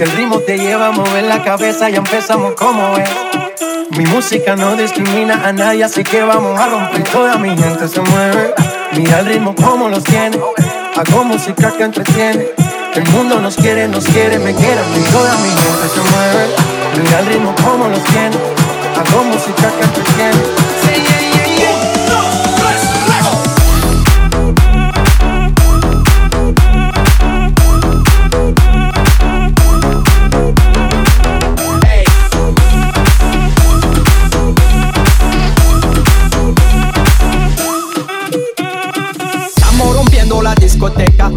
Si el ritmo te lleva a mover la cabeza, ya empezamos como es. Mi música no discrimina a nadie, así que vamos a romper. Toda mi gente se mueve. Mira el ritmo como los tiene. Hago música que entretiene. El mundo nos quiere, nos quiere, me quiere. Y toda mi gente se mueve. Mira el ritmo como los tiene. Hago música que entretiene.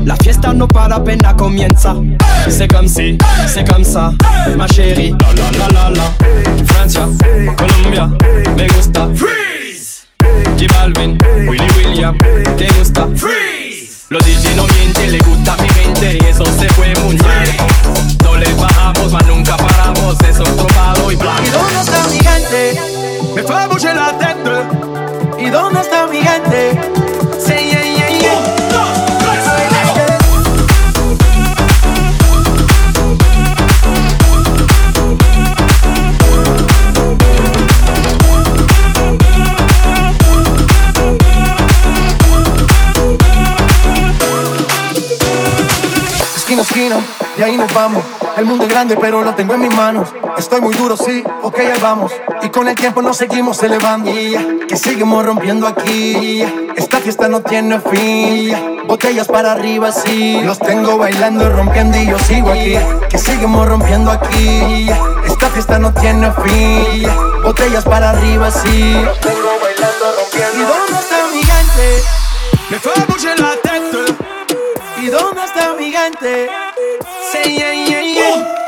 La fiesta no para apenas comienza. C'est comme si, c'est comme ça, ma chérie. La la la la la. Francia, Colombia, me gusta. Freeze. Y ahí nos vamos. El mundo es grande, pero lo tengo en mis manos. Estoy muy duro, sí, ok, ahí vamos. Y con el tiempo nos seguimos elevando. Que seguimos rompiendo aquí. Esta fiesta no tiene fin. Botellas para arriba, sí. Los tengo bailando, rompiendo y yo sigo aquí. Que seguimos rompiendo aquí. Esta fiesta no tiene fin. Botellas para arriba, sí. Los tengo bailando, rompiendo. ¿Y dónde está mi gente? Me fue a la tête. ¿Y dónde está mi gente? Say yeah, yeah, yeah.